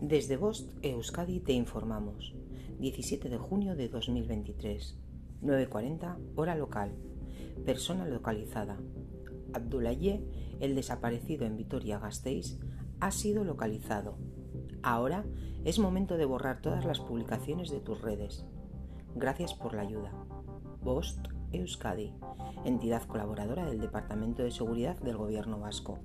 Desde Bost Euskadi te informamos. 17 de junio de 2023, 9.40 hora local. Persona localizada. Abdulaye, el desaparecido en Vitoria-Gasteiz, ha sido localizado. Ahora es momento de borrar todas las publicaciones de tus redes. Gracias por la ayuda. Bost Euskadi, entidad colaboradora del Departamento de Seguridad del Gobierno Vasco.